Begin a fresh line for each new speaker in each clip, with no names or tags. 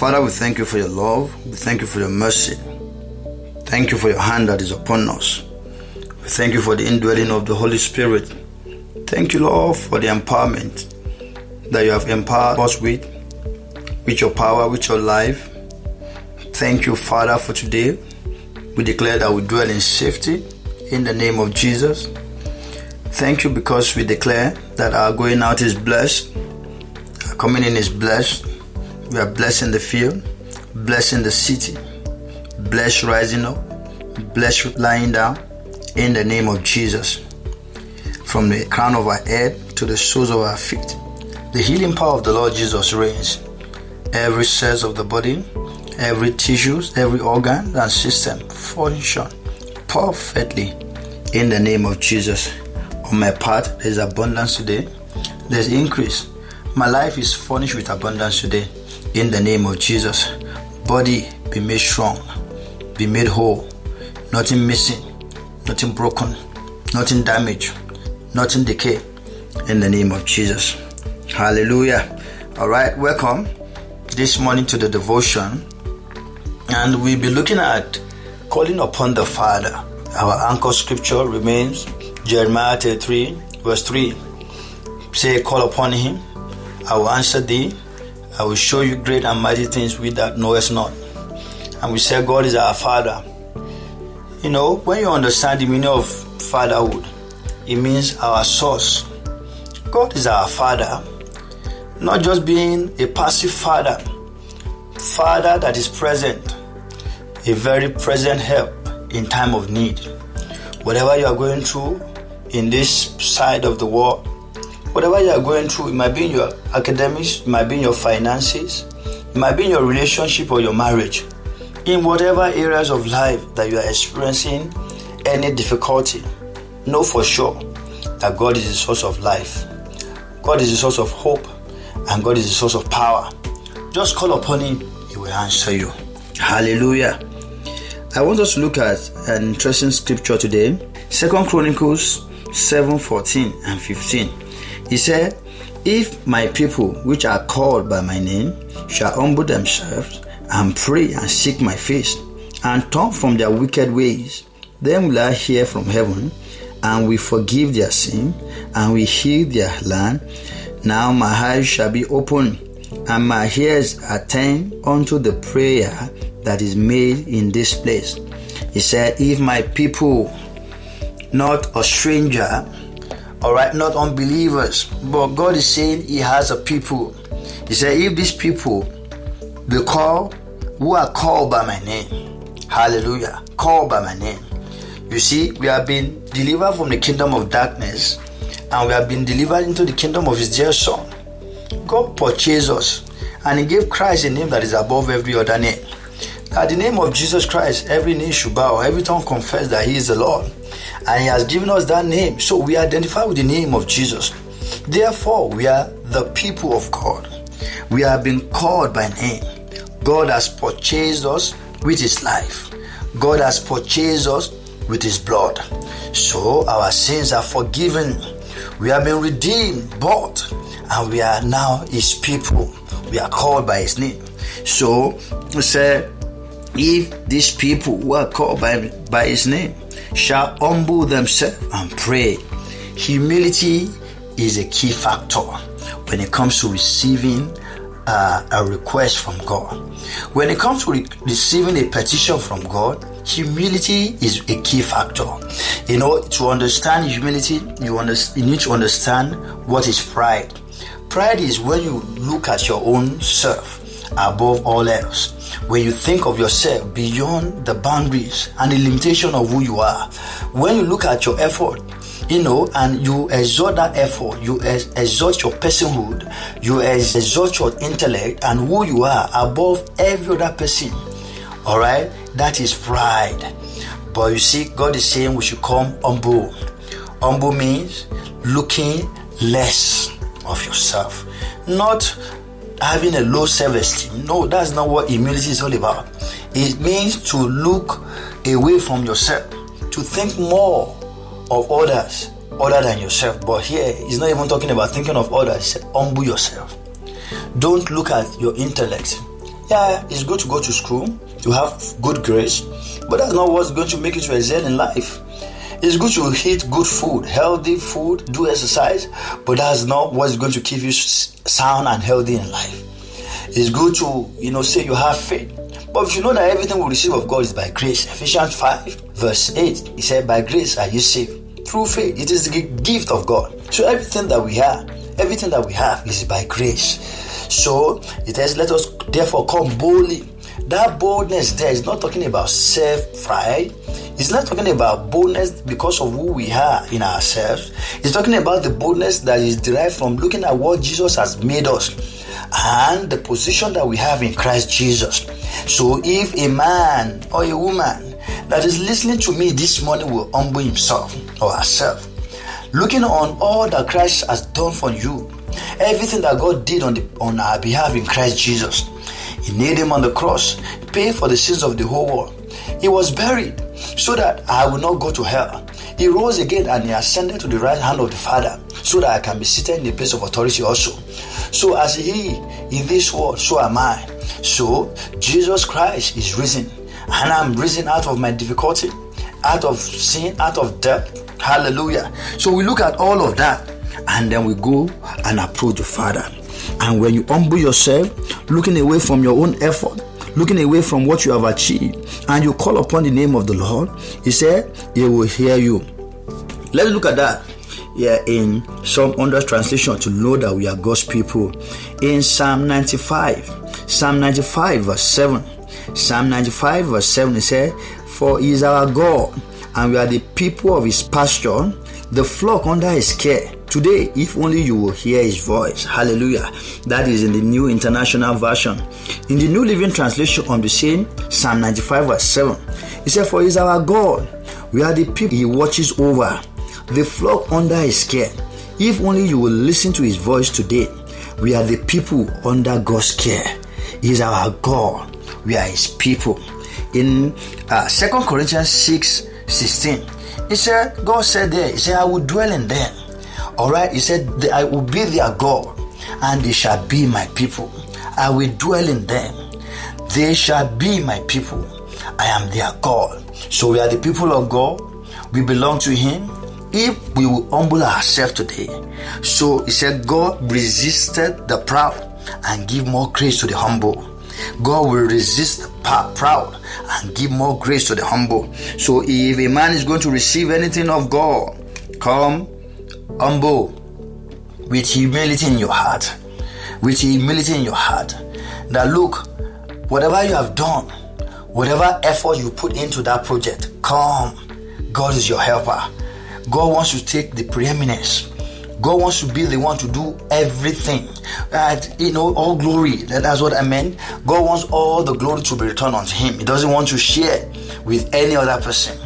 Father, we thank you for your love. We thank you for your mercy. Thank you for your hand that is upon us. We thank you for the indwelling of the Holy Spirit. Thank you, Lord, for the empowerment that you have empowered us with, with your power, with your life. Thank you, Father, for today. We declare that we dwell in safety in the name of Jesus. Thank you because we declare that our going out is blessed, our coming in is blessed, we are blessing the field, blessing the city, blessed rising up, blessed lying down in the name of Jesus. From the crown of our head to the soles of our feet, the healing power of the Lord Jesus reigns. Every cell of the body, every tissues, every organ and system function perfectly in the name of Jesus. On my part, there's abundance today. There's increase. My life is furnished with abundance today in the name of Jesus. Body be made strong, be made whole, nothing missing, nothing broken, nothing damaged, nothing decay in the name of Jesus. Hallelujah. All right, welcome this morning to the devotion, and we'll be looking at calling upon the Father. Our anchor scripture remains Jeremiah 3 verse 3. Say, Call upon him, I will answer thee I will show you great and mighty things which thou knowest not. And we say God is our Father. You know, when you understand the meaning of fatherhood, it means our source. God is our Father, not just being a passive father, Father that is present, a very present help in time of need. Whatever you are going through in this side of the world, Whatever you are going through, it might be in your academics, it might be in your finances, it might be in your relationship or your marriage. In whatever areas of life that you are experiencing any difficulty, know for sure that God is the source of life. God is the source of hope and God is the source of power. Just call upon Him, He will answer you. Hallelujah. I want us to look at an interesting scripture today. Second Chronicles 7 14 and 15. He said, If my people, which are called by my name, shall humble themselves and pray and seek my face and turn from their wicked ways, then will I hear from heaven and will forgive their sin and will heal their land. Now my eyes shall be open and my ears attend unto the prayer that is made in this place. He said, If my people, not a stranger, all right, not unbelievers. But God is saying He has a people. He said, if these people be called, who are called by my name, hallelujah, called by my name. You see, we have been delivered from the kingdom of darkness and we have been delivered into the kingdom of His dear Son. God purchased us and He gave Christ a name that is above every other name. At the name of Jesus Christ, every knee should bow, every tongue confess that He is the Lord and He has given us that name. So we identify with the name of Jesus. Therefore, we are the people of God. We have been called by name. God has purchased us with His life. God has purchased us with His blood. So our sins are forgiven. We have been redeemed, bought, and we are now His people. We are called by His name. So we say, if these people who are called by, by His name shall humble themselves and pray. Humility is a key factor when it comes to receiving uh, a request from God. When it comes to re- receiving a petition from God, humility is a key factor. You know, to understand humility, you, under- you need to understand what is pride. Pride is when you look at your own self above all else when you think of yourself beyond the boundaries and the limitation of who you are, when you look at your effort, you know, and you exert that effort, you exert your personhood, you exert your intellect and who you are above every other person. All right, that is pride. But you see, God is saying we should come humble. Humble means looking less of yourself, not having a low self esteem. No, that's not what humility is all about. It means to look away from yourself, to think more of others other than yourself. But here, he's not even talking about thinking of others. Humble yourself. Don't look at your intellect. Yeah, it's good to go to school, to have good grades, but that's not what's going to make you to excel in life. It's good to eat good food, healthy food, do exercise, but that's not what's going to keep you sound and healthy in life. It's good to, you know, say you have faith, but if you know that everything we receive of God is by grace, Ephesians 5, verse 8, he said, By grace are you saved through faith. It is the gift of God. So everything that we have, everything that we have is by grace. So it says, Let us therefore come boldly. That boldness there is not talking about self pride. It's not talking about boldness because of who we are in ourselves. It's talking about the boldness that is derived from looking at what Jesus has made us and the position that we have in Christ Jesus. So if a man or a woman that is listening to me this morning will humble himself or herself, looking on all that Christ has done for you, everything that God did on, the, on our behalf in Christ Jesus. He nailed him on the cross, paid for the sins of the whole world. He was buried so that I will not go to hell. He rose again and he ascended to the right hand of the Father so that I can be seated in the place of authority also. So as he in this world, so am I. So Jesus Christ is risen, and I'm risen out of my difficulty, out of sin, out of death. Hallelujah. So we look at all of that, and then we go and approach the Father. And when you humble yourself, looking away from your own effort, looking away from what you have achieved, and you call upon the name of the Lord, He said, He will hear you. Let's look at that here in some under translation to know that we are God's people. In Psalm 95, Psalm 95, verse 7. Psalm 95, verse 7, it says, For he is our God, and we are the people of his pasture, the flock under his care. Today, if only you will hear his voice. Hallelujah. That is in the New International Version. In the New Living Translation on the same Psalm 95, verse 7, it says, For he is our God. We are the people he watches over the flock under his care. If only you will listen to his voice today. We are the people under God's care. He is our God. We are his people. In uh, 2 Corinthians 6 16, he said, God said there, He said, I will dwell in them. All right, He said, I will be their God, and they shall be my people. I will dwell in them. They shall be my people. I am their God. So we are the people of God. We belong to Him if we will humble ourselves today. So he said, God resisted the proud and give more grace to the humble. God will resist the proud and give more grace to the humble. So if a man is going to receive anything of God, come humble with humility in your heart. With humility in your heart. That look, whatever you have done, whatever effort you put into that project, come. God is your helper. God wants to take the preeminence. God wants to be the one to do everything. Right? You know, all glory. That, That's what I meant. God wants all the glory to be returned unto Him. He doesn't want to share with any other person.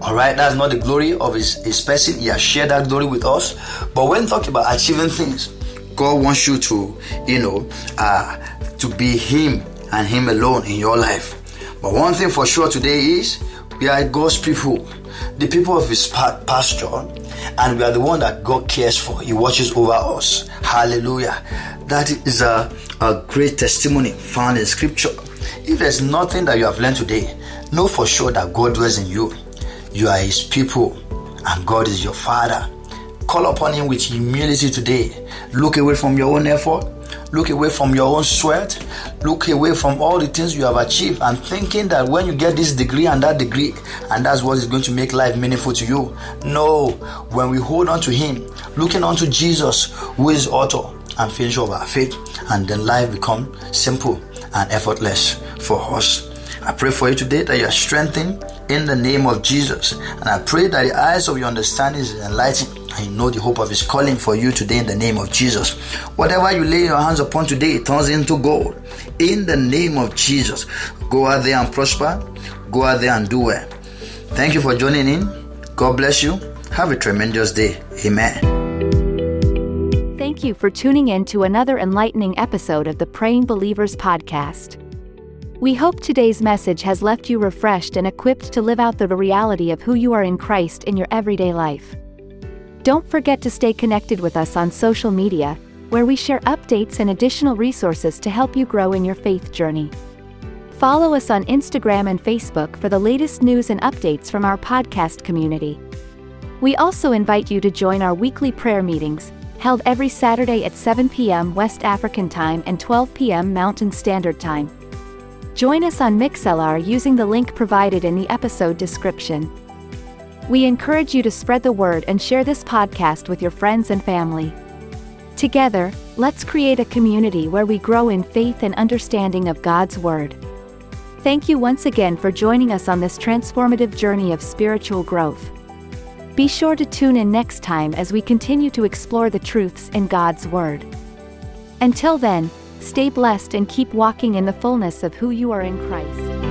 All right, that's not the glory of His, his person. He has shared that glory with us. But when talking about achieving things, God wants you to, you know, uh, to be Him and Him alone in your life. But one thing for sure today is we are God's people the people of his pasture, and we are the one that God cares for. He watches over us. Hallelujah. That is a, a great testimony found in scripture. If there's nothing that you have learned today, know for sure that God dwells in you. You are his people, and God is your father. Call upon him with humility today. Look away from your own effort Look away from your own sweat. Look away from all the things you have achieved and thinking that when you get this degree and that degree, and that's what is going to make life meaningful to you. No, when we hold on to Him, looking unto Jesus, who is author and finisher of our faith, and then life become simple and effortless for us. I pray for you today that you are strengthened in the name of Jesus. And I pray that the eyes of your understanding is enlightened you know the hope of his calling for you today in the name of Jesus. Whatever you lay your hands upon today, turns into gold. In the name of Jesus. Go out there and prosper. Go out there and do well. Thank you for joining in. God bless you. Have a tremendous day. Amen.
Thank you for tuning in to another enlightening episode of the Praying Believers podcast. We hope today's message has left you refreshed and equipped to live out the reality of who you are in Christ in your everyday life. Don't forget to stay connected with us on social media, where we share updates and additional resources to help you grow in your faith journey. Follow us on Instagram and Facebook for the latest news and updates from our podcast community. We also invite you to join our weekly prayer meetings held every Saturday at 7 p.m. West African Time and 12 p.m. Mountain Standard Time. Join us on Mixlr using the link provided in the episode description. We encourage you to spread the word and share this podcast with your friends and family. Together, let's create a community where we grow in faith and understanding of God's Word. Thank you once again for joining us on this transformative journey of spiritual growth. Be sure to tune in next time as we continue to explore the truths in God's Word. Until then, stay blessed and keep walking in the fullness of who you are in Christ.